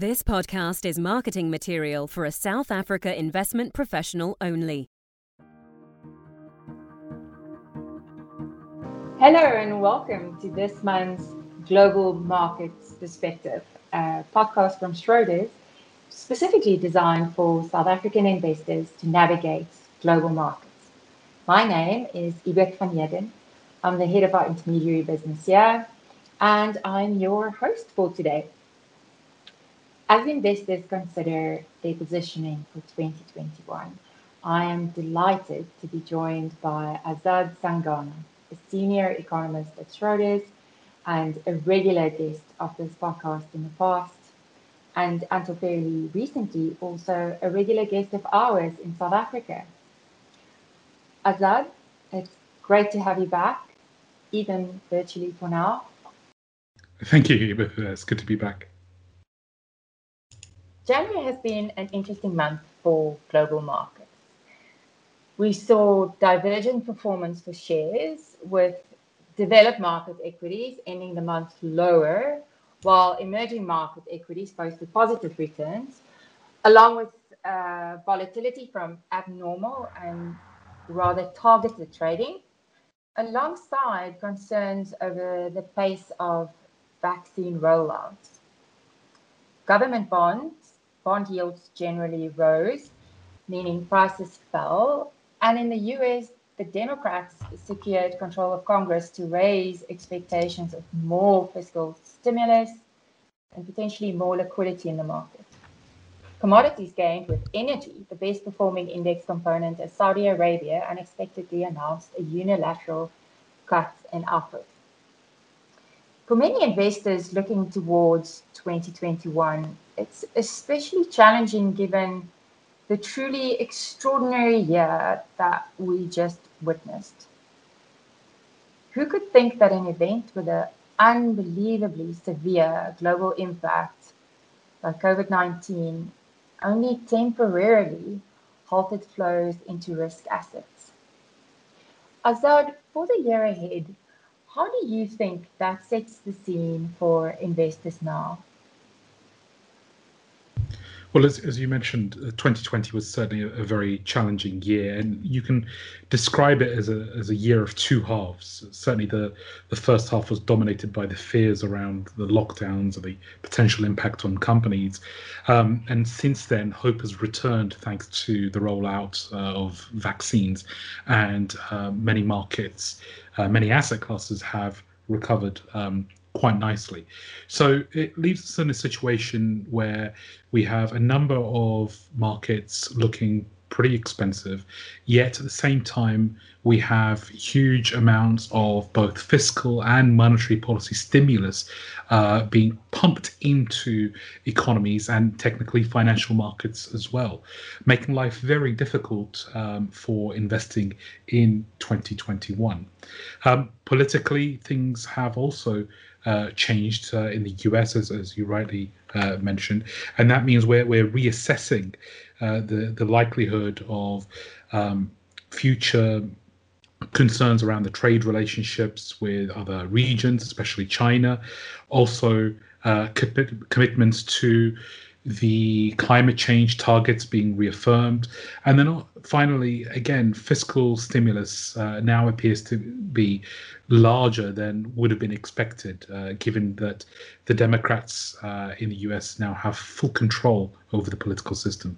This podcast is marketing material for a South Africa investment professional only. Hello and welcome to this month's Global Markets Perspective, a podcast from Schroders, specifically designed for South African investors to navigate global markets. My name is Ebeth van Heerden. I'm the head of our intermediary business here, and I'm your host for today. As investors consider their positioning for 2021, I am delighted to be joined by Azad Zangana, a senior economist at Schroders and a regular guest of this podcast in the past, and until fairly recently, also a regular guest of ours in South Africa. Azad, it's great to have you back, even virtually for now. Thank you. It's good to be back. January has been an interesting month for global markets. We saw divergent performance for shares, with developed market equities ending the month lower, while emerging market equities posted positive returns, along with uh, volatility from abnormal and rather targeted trading, alongside concerns over the pace of vaccine rollouts. Government bonds bond yields generally rose, meaning prices fell. And in the US, the Democrats secured control of Congress to raise expectations of more fiscal stimulus and potentially more liquidity in the market. Commodities gained with energy, the best performing index component, as Saudi Arabia unexpectedly announced a unilateral cut in output. For many investors looking towards 2021, it's especially challenging given the truly extraordinary year that we just witnessed. Who could think that an event with an unbelievably severe global impact like COVID 19 only temporarily halted flows into risk assets? Azad, for the year ahead, how do you think that sets the scene for investors now? Well, as, as you mentioned, 2020 uh, was certainly a, a, very challenging year, and you can describe it as a as a year of two halves. Certainly, the the first half was dominated by the fears around the lockdowns and the potential impact on companies, um, and since then, hope has returned thanks to the rollout uh, of vaccines, and uh, many markets, uh, many asset classes have recovered um, quite nicely. So it leaves us in a situation where we have a number of markets looking pretty expensive, yet at the same time, we have huge amounts of both fiscal and monetary policy stimulus uh, being pumped into economies and technically financial markets as well, making life very difficult um, for investing in 2021. Um, politically, things have also uh, changed uh, in the US, as, as you rightly uh, mentioned, and that means we're we're reassessing uh, the the likelihood of um, future concerns around the trade relationships with other regions, especially China, also uh, commitments to the climate change targets being reaffirmed. And then finally, again, fiscal stimulus uh, now appears to be larger than would have been expected, uh, given that the Democrats uh, in the US now have full control over the political system.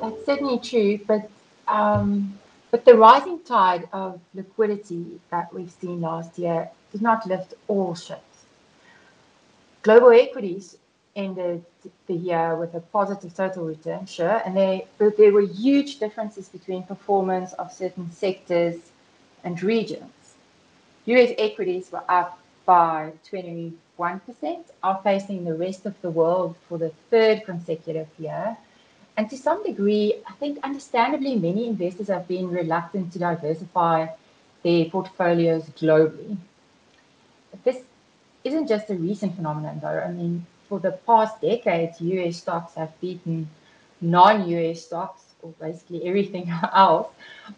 That's certainly true, but um, but the rising tide of liquidity that we've seen last year did not lift all ships. Global equities ended the year with a positive total return, sure, and there, but there were huge differences between performance of certain sectors and regions. US equities were up by 21%, outpacing the rest of the world for the third consecutive year. And to some degree, I think understandably, many investors have been reluctant to diversify their portfolios globally. But this isn't just a recent phenomenon, though. I mean, for the past decades, US stocks have beaten non US stocks, or basically everything else,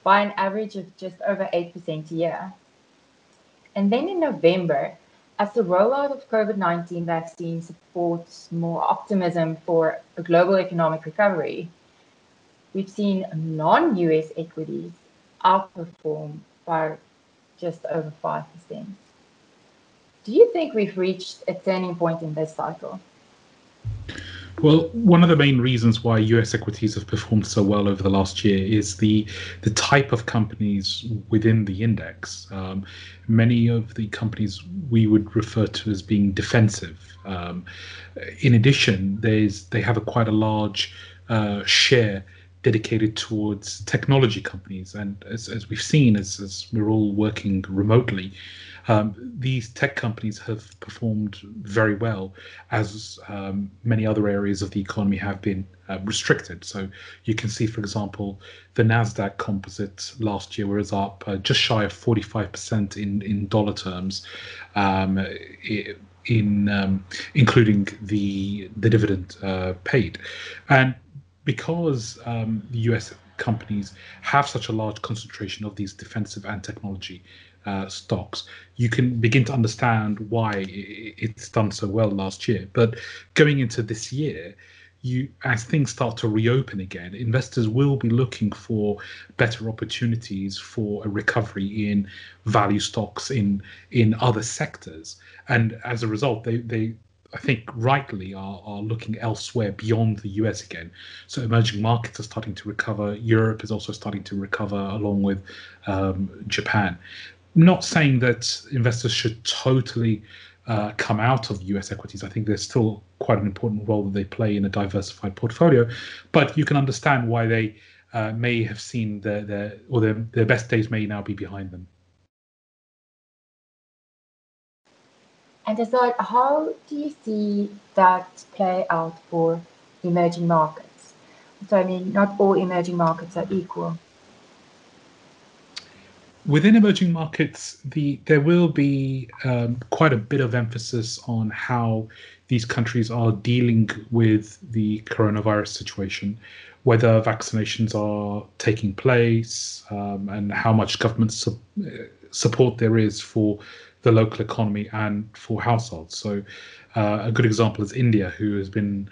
by an average of just over 8% a year. And then in November, as the rollout of COVID 19 vaccine supports more optimism for a global economic recovery, we've seen non US equities outperform by just over 5%. Do you think we've reached a turning point in this cycle? Well, one of the main reasons why US equities have performed so well over the last year is the the type of companies within the index. Um, many of the companies we would refer to as being defensive. Um, in addition, there's they have a quite a large uh, share dedicated towards technology companies, and as, as we've seen, as, as we're all working remotely, um, these tech companies have performed very well as um, many other areas of the economy have been uh, restricted. So you can see, for example, the Nasdaq Composite last year was up uh, just shy of 45% in in dollar terms. Um, it, in um, including the the dividend uh, paid, and because um, the U.S. companies have such a large concentration of these defensive and technology uh, stocks, you can begin to understand why it's done so well last year. But going into this year, you as things start to reopen again, investors will be looking for better opportunities for a recovery in value stocks in in other sectors, and as a result, they they I think rightly are, are looking elsewhere beyond the US again. So emerging markets are starting to recover. Europe is also starting to recover along with um, Japan not saying that investors should totally uh, come out of US equities. I think there's still quite an important role that they play in a diversified portfolio, but you can understand why they uh, may have seen their, or their, their best days may now be behind them. And Azad, how do you see that play out for emerging markets? So, I mean, not all emerging markets are equal within emerging markets, the there will be um, quite a bit of emphasis on how these countries are dealing with the coronavirus situation, whether vaccinations are taking place, um, and how much government su- support there is for the local economy and for households. So, uh, a good example is India, who has been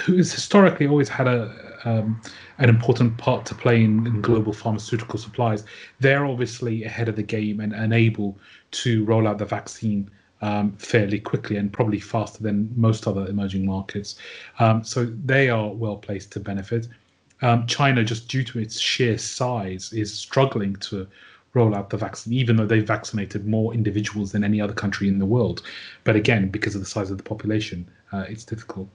who has historically always had a um, an important part to play in, in, global pharmaceutical supplies. They're obviously ahead of the game and, and able to roll out the vaccine um, fairly quickly and probably faster than most other emerging markets. Um, so they are well placed to benefit. Um, China, just due to its sheer size, is struggling to roll out the vaccine, even though they've vaccinated more individuals than any other country in the world. But again, because of the size of the population, uh, it's difficult.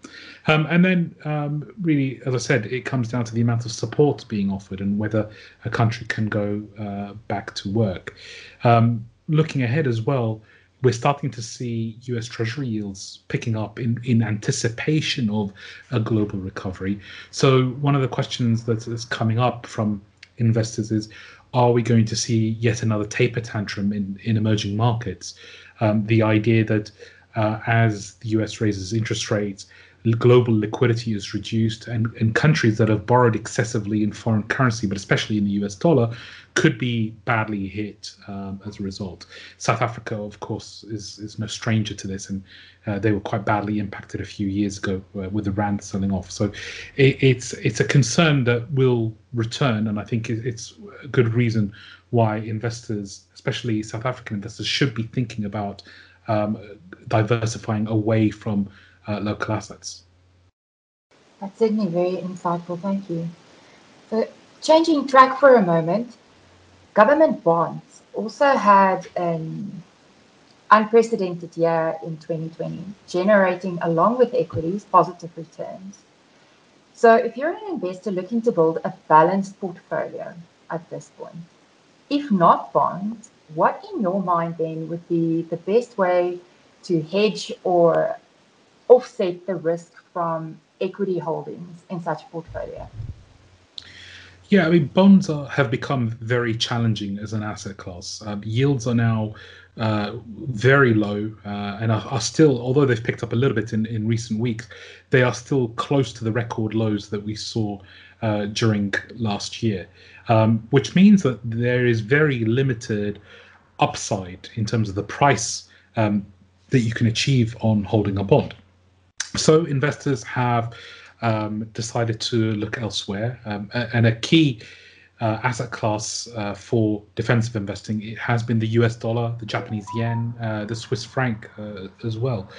Um, and then, um, really, as I said, it comes down to the amount of support being offered and whether a country can go uh, back to work. Um, looking ahead as well, we're starting to see US Treasury yields picking up in, in anticipation of a global recovery. So, one of the questions that is coming up from investors is are we going to see yet another taper tantrum in, in emerging markets? Um, the idea that uh, as the US raises interest rates, global liquidity is reduced, and, and countries that have borrowed excessively in foreign currency, but especially in the US dollar, could be badly hit um, as a result. South Africa, of course, is, is no stranger to this, and uh, they were quite badly impacted a few years ago uh, with the rand selling off. So it, it's it's a concern that will return, and I think it's a good reason why investors, especially South African investors, should be thinking about um, diversifying away from uh, local assets. That's certainly very insightful. Thank you. So, changing track for a moment, government bonds also had an unprecedented year in 2020, generating, along with equities, positive returns. So, if you're an investor looking to build a balanced portfolio at this point, if not bonds, what in your mind then would be the best way to hedge or offset the risk from equity holdings in such a portfolio? Yeah, I mean, bonds are, have become very challenging as an asset class. Um, yields are now uh, very low uh, and are, are, still, although they've picked up a little bit in, in recent weeks, they are still close to the record lows that we saw uh, during last year, um, which means that there is very limited upside in terms of the price um, that you can achieve on holding a bond. So investors have um, decided to look elsewhere, um, and a key uh, asset class uh, for defensive investing it has been the US dollar, the Japanese yen, uh, the Swiss franc uh, as well.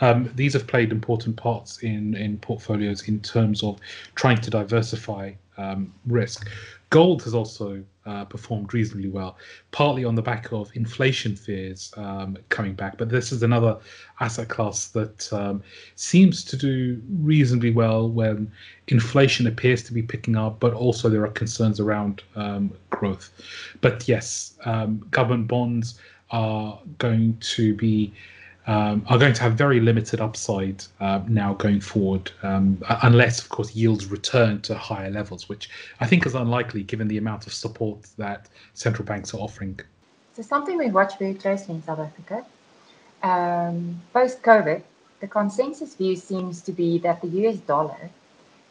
Um, these have played important parts in in portfolios in terms of trying to diversify um, risk. Gold has also uh, performed reasonably well, partly on the back of inflation fears um, coming back. But this is another asset class that um, seems to do reasonably well when inflation appears to be picking up, but also there are concerns around um, growth. But yes, um, government bonds are going to be um, are going to have very limited upside uh, now going forward, um, unless, of course, yields return to higher levels, which I think is unlikely given the amount of support that central banks are offering. So, something we watch very closely in South Africa. Um, Post COVID, the consensus view seems to be that the US dollar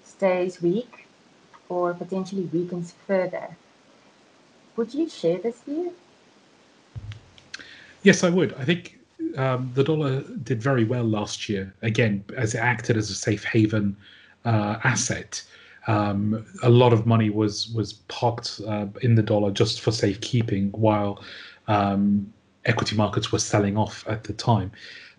stays weak or potentially weakens further. Would you share this view? Yes, I would. I think um, the dollar did very well last year, again, as it acted as a safe haven uh, asset. Um, a lot of money was was parked uh, in the dollar just for safekeeping, while um, equity markets were selling off at the time.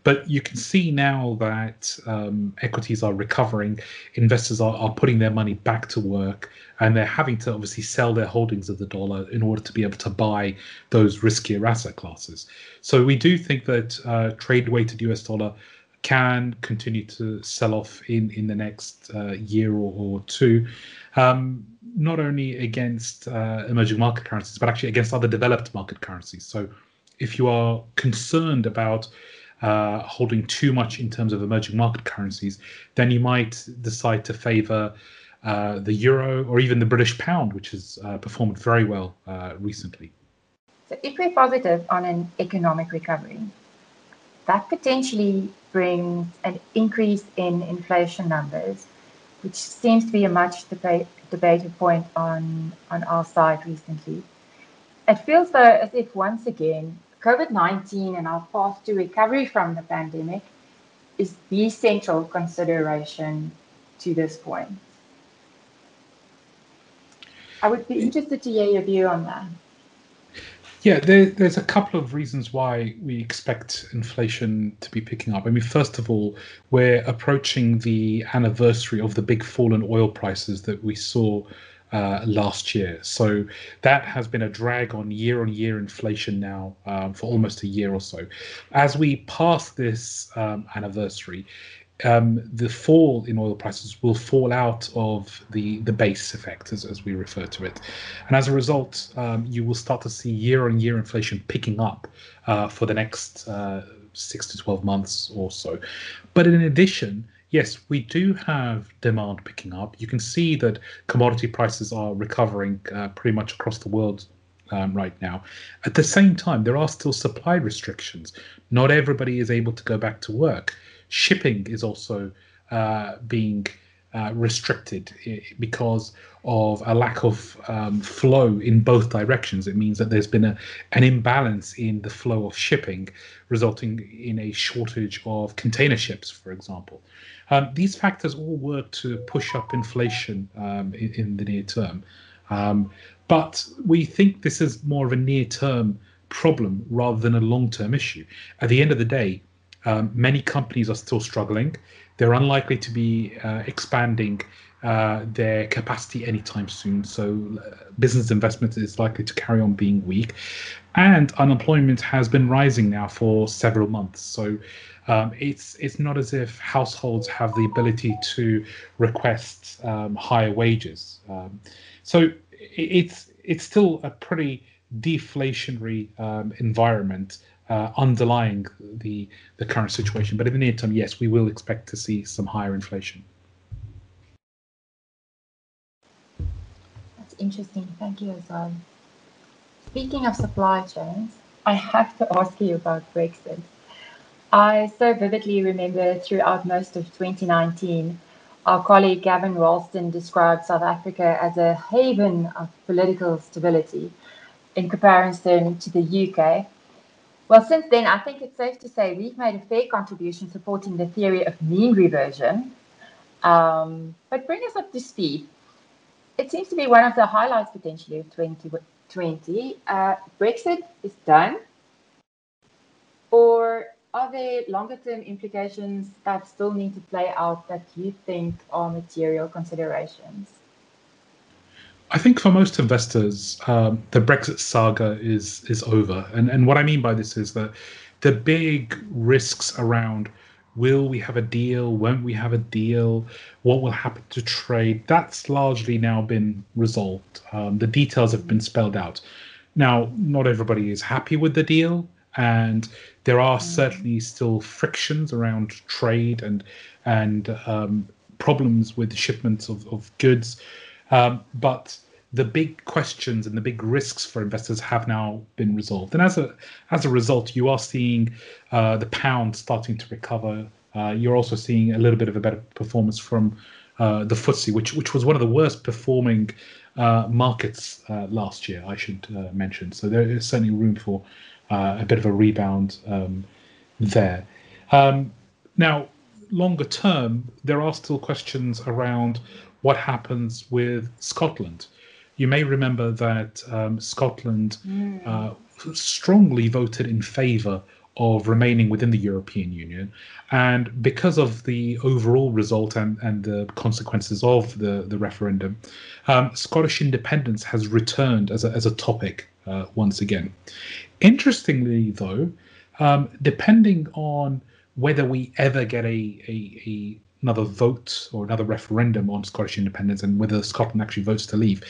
But you can see now that um, equities are recovering, investors are, are putting their money back to work, and they're having to obviously sell their holdings of the dollar in order to be able to buy those riskier asset classes. So we do think that uh, trade weighted US dollar can continue to sell off in, in the next uh, year or, or two. Um, not only against uh, emerging market currencies, but actually against other developed market currencies. So, if you are concerned about uh, holding too much in terms of emerging market currencies, then you might decide to favor uh, the euro or even the British pound, which has uh, performed very well uh, recently. So, if we're positive on an economic recovery, that potentially brings an increase in inflation numbers, which seems to be a much debate, debated point on, on our side recently. It feels though as if once again COVID 19 and our path to recovery from the pandemic is the central consideration to this point. I would be interested to hear your view on that. Yeah, there, there's a couple of reasons why we expect inflation to be picking up. I mean, first of all, we're approaching the anniversary of the big fall in oil prices that we saw uh, last year. So that has been a drag on year on year inflation now um, for almost a year or so. As we pass this um, anniversary, um, the fall in oil prices will fall out of the the base effect, as, as we refer to it, and as a result, um, you will start to see year on year inflation picking up uh, for the next uh, six to twelve months or so. But in addition, yes, we do have demand picking up. You can see that commodity prices are recovering uh, pretty much across the world um, right now. At the same time, there are still supply restrictions. Not everybody is able to go back to work. Shipping is also uh, being uh, restricted because of a lack of um, flow in both directions. It means that there's been a, an imbalance in the flow of shipping, resulting in a shortage of container ships, for example. Um, these factors all work to push up inflation um, in, in, the near term. Um, but we think this is more of a near term problem rather than a long term issue. At the end of the day, um, many companies are still struggling. They're unlikely to be uh, expanding uh, their capacity anytime soon. So, uh, business investment is likely to carry on being weak. And unemployment has been rising now for several months. So, um, it's it's not as if households have the ability to request um, higher wages. Um, so it's it's still a pretty deflationary um, environment uh, underlying the the current situation. But in the near term, yes, we will expect to see some higher inflation. That's interesting. Thank you, Azad. Speaking of supply chains, I have to ask you about Brexit. I so vividly remember throughout most of 2019, our colleague Gavin Ralston described South Africa as a haven of political stability in comparison to the UK, Well, since then, I think it's safe to say we've made a fair contribution supporting the theory of mean reversion. Um, but bring us up to speed. It seems to be one of the highlights potentially of 2020. Uh, Brexit is done. Or are there longer term implications that still need to play out that you think are material considerations? I think for most investors, um, the Brexit saga is is over, and and what I mean by this is that the big risks around will we have a deal, won't we have a deal, what will happen to trade, that's largely now been resolved. Um, the details have been spelled out. Now, not everybody is happy with the deal, and there are mm. certainly still frictions around trade and and um, problems with shipments of, of goods. Um, but the big questions and the big risks for investors have now been resolved. And as a as a result, you are seeing uh, the pound starting to recover. Uh, you're also seeing a little bit of a better performance from uh, the FTSE, which which was one of the worst performing uh, markets uh, last year. I should uh, mention. So there is certainly room for a bit of a rebound um, there. Um, now, longer term, there are still questions around what happens with Scotland. You may remember that um, Scotland mm. uh, strongly voted in favour of remaining within the European Union. And because of the overall result and, and the consequences of the, the referendum, um, Scottish independence has returned as a, as a topic uh, once again. Interestingly, though, um, depending on whether we ever get a, a, a another vote or another referendum on Scottish independence and whether Scotland actually votes to leave,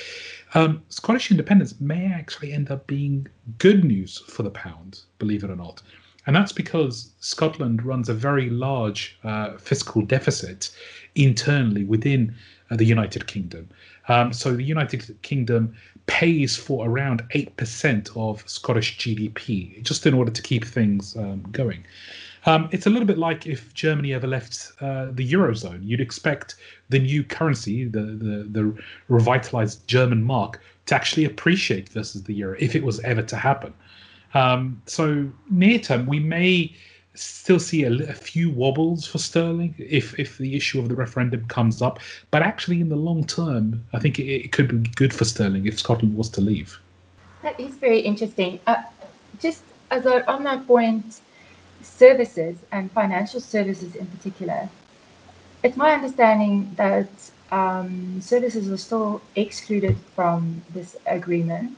um, Scottish independence may actually end up being good news for the pound, believe it or not. And that's because Scotland runs a very large uh, fiscal deficit internally within uh, the United Kingdom. Um, so the United Kingdom pays for around 8% of Scottish GDP just in order to keep things um, going. Um, it's a little bit like if Germany ever left uh, the eurozone. You'd expect the new currency, the, the the revitalized German mark, to actually appreciate versus the euro if it was ever to happen. Um, so near term, we may still see a, a, few wobbles for sterling if if the issue of the referendum comes up. But actually, in the long term, I think it, it could be good for sterling if Scotland was to leave. That is very interesting. Uh, just as a, on that point services and financial services in particular, it's my understanding that um, services are still excluded from this agreement.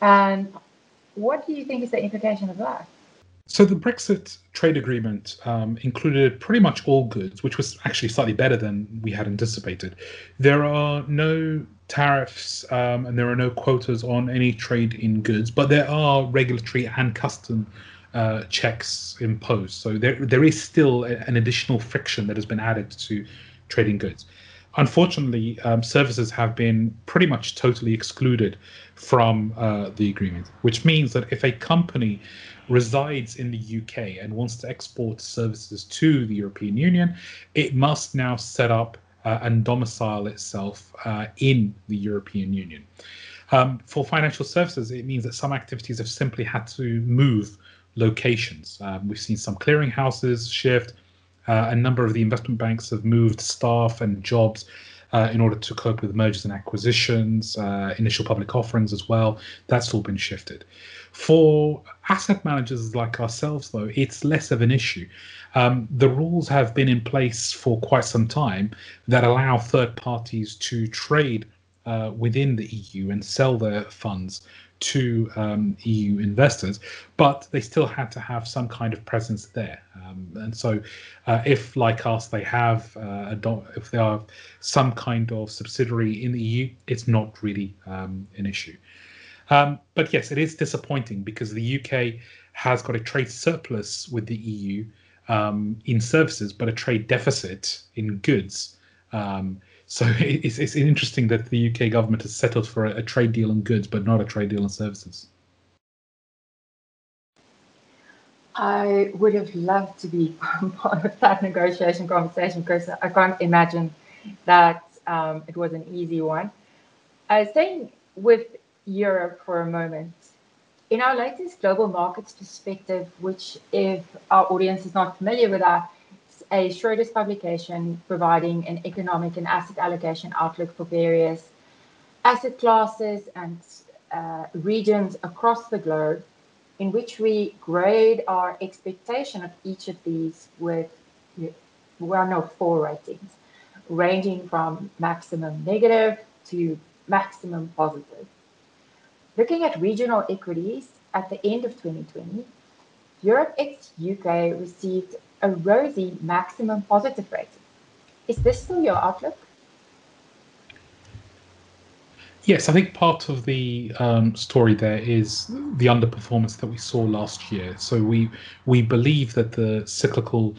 And what do you think is the implication of that? So the Brexit trade agreement um, included pretty much all goods, which was actually slightly better than we had anticipated. There are no tariffs um, and there are no quotas on any trade in goods, but there are regulatory and custom uh, checks imposed. So there there is still an additional friction that has been added to trading goods. Unfortunately, um, services have been pretty much totally excluded from uh, the agreement, which means that if a company resides in the UK and wants to export services to the European Union, it must now set up uh, and domicile itself uh, in the European Union. Um, for financial services, it means that some activities have simply had to move locations. Um, we've seen some clearinghouses shift. Uh, a number of the investment banks have moved staff and jobs uh, in order to cope with mergers and acquisitions, uh, initial public offerings as well. That's all been shifted. For asset managers like ourselves, though, it's less of an issue. Um, the rules have been in place for quite some time that allow third parties to trade uh, within the EU and sell their funds to um, EU investors, but they still had to have some kind of presence there. Um, and so, uh, if like us, they have uh, if they are some kind of subsidiary in the EU, it's not really um, an issue. Um, but yes, it is disappointing because the UK has got a trade surplus with the EU um, in services, but a trade deficit in goods. So it's, it's interesting that the UK government has settled for a, a trade deal on goods, but not a trade deal on services. I would have loved to be part of that negotiation conversation because I can't imagine that um, it was an easy one. I was saying with Europe for a moment, In our latest global markets perspective, which if our audience is not familiar with that, a Schroders publication providing an economic and asset allocation outlook for various asset classes and uh, regions across the globe in which we grade our expectation of each of these with, well, no, four ratings, ranging from maximum negative to maximum positive. Looking at regional equities at the end of 2020, Europe ex UK received a rosy maximum positive rating. Is this still your outlook? Yes, I think part of the um, story there is the underperformance that we saw last year. So we we believe that the cyclical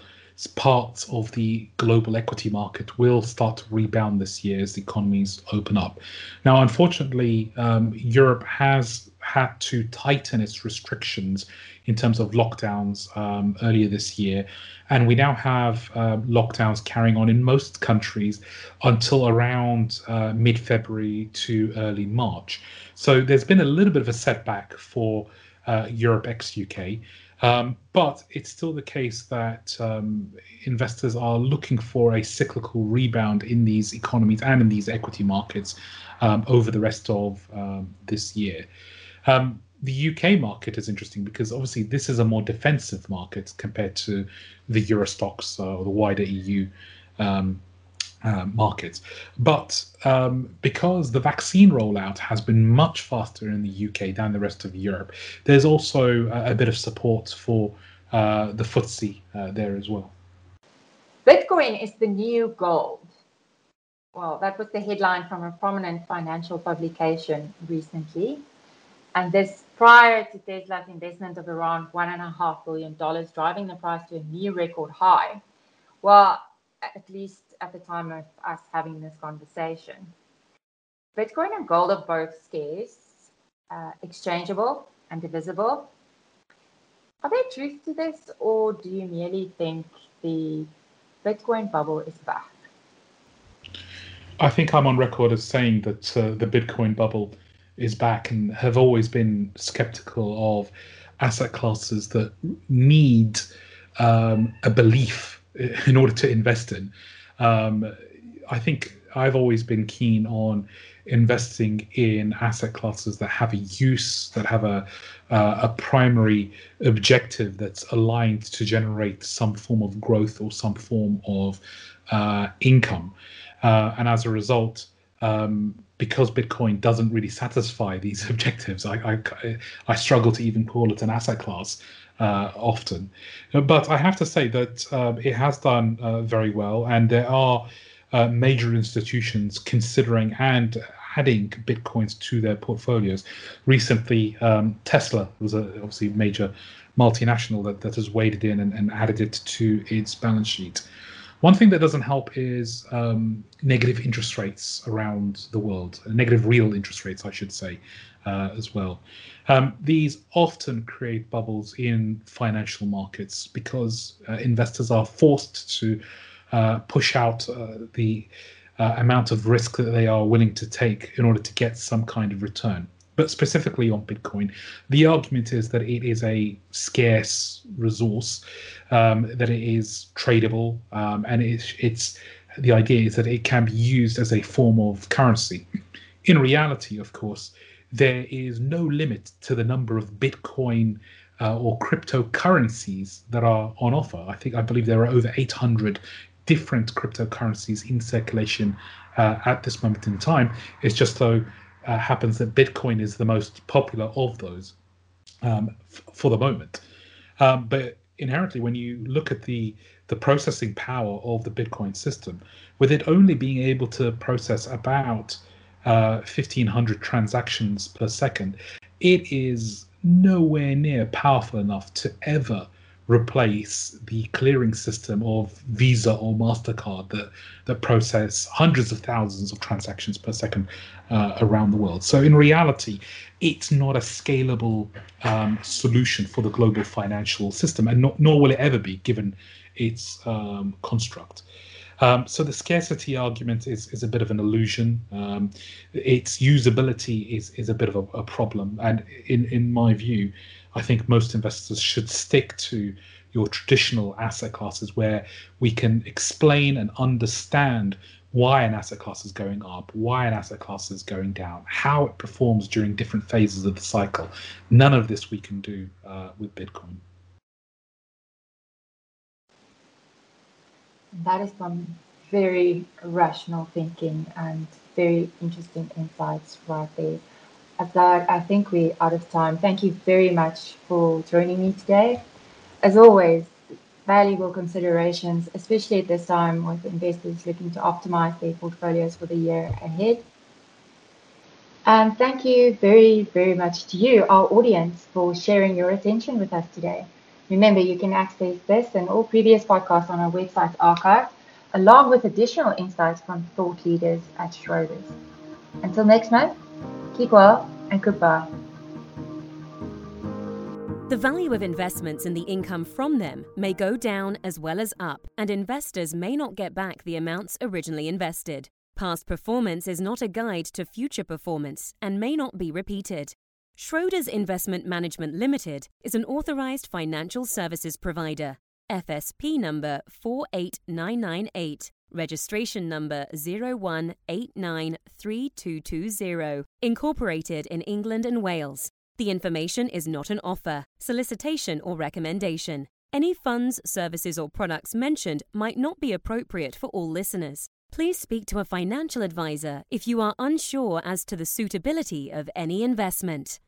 parts of the global equity market will start to rebound this year as the economies open up. Now, unfortunately, um, Europe has had to tighten its restrictions in terms of lockdowns um, earlier this year. And we now have uh, lockdowns carrying on in most countries until around uh, mid February to early March. So there's been a little bit of a setback for uh, Europe ex UK. Um, but it's still the case that um, investors are looking for a cyclical rebound in these economies and in these equity markets um, over the rest of um, this year. Um, the UK market is interesting because obviously this is a more defensive market compared to the Euro Stoxx or the wider EU um, uh, markets. But um, because the vaccine rollout has been much faster in the UK than the rest of Europe, there's also a, a bit of support for uh, the FTSE uh, there as well. Bitcoin is the new gold. Well, that was the headline from a prominent financial publication recently. And this prior to Tesla's investment of around $1.5 billion, driving the price to a new record high. Well, at least at the time of us having this conversation. Bitcoin and gold are both scarce, uh, exchangeable, and divisible. Are there truth to this, or do you merely think the Bitcoin bubble is back? I think I'm on record as saying that uh, the Bitcoin bubble is back and have always been skeptical of asset classes that need um, a belief in order to invest in. Um, I think I've always been keen on investing in asset classes that have a use, that have a uh, a primary objective that's aligned to generate some form of growth or some form of uh, income, uh, and as a result, um, because Bitcoin doesn't really satisfy these objectives, I, I, I struggle to even call it an asset class uh, often. But I have to say that um, it has done uh, very well, and there are uh, major institutions considering and adding bitcoins to their portfolios. Recently, um, Tesla was a, obviously a major multinational that, that has waded in and, and added it to its balance sheet. One thing that doesn't help is um, negative interest rates around the world, negative real interest rates, I should say, uh, as well. Um, these often create bubbles in financial markets because uh, investors are forced to uh, push out uh, the uh, amount of risk that they are willing to take in order to get some kind of return but specifically on Bitcoin, the argument is that it is a scarce resource, um, that it is tradable, um, and it's, it's the idea is that it can be used as a form of currency. In reality, of course, there is no limit to the number of Bitcoin uh, or cryptocurrencies that are on offer. I think I believe there are over 800 different cryptocurrencies in circulation uh, at this moment in time. It's just though uh, happens that Bitcoin is the most popular of those um, f- for the moment. Um, but inherently, when you look at the the processing power of the Bitcoin system, with it only being able to process about uh, 1500 transactions per second, it is nowhere near powerful enough to ever replace the clearing system of Visa or Mastercard that that process hundreds of thousands of transactions per second uh, around the world. So in reality, it's not a scalable um, solution for the global financial system, and not, nor will it ever be given its um, construct. Um, so the scarcity argument is, is a bit of an illusion. Um, its usability is, is a bit of a, a, problem. And in, in my view, I think most investors should stick to your traditional asset classes where we can explain and understand why an asset class is going up, why an asset class is going down, how it performs during different phases of the cycle. None of this we can do uh, with Bitcoin. That is some very rational thinking and very interesting insights right there. Azad, I think we're out of time. Thank you very much for joining me today. As always, valuable considerations, especially at this time with investors looking to optimize their portfolios for the year ahead. And thank you very, very much to you, our audience, for sharing your attention with us today. Remember, you can access this and all previous podcasts on our website's archive, along with additional insights from thought leaders at Schroders. Until next month, keep well and goodbye. The value of investments and the income from them may go down as well as up, and investors may not get back the amounts originally invested. Past performance is not a guide to future performance and may not be repeated. Schroders Investment Management Limited is an authorized financial services provider. FSP number 48998, registration number 01893220, incorporated in England and Wales. The information is not an offer, solicitation, or recommendation. Any funds, services, or products mentioned might not be appropriate for all listeners. Please speak to a financial advisor if you are unsure as to the suitability of any investment.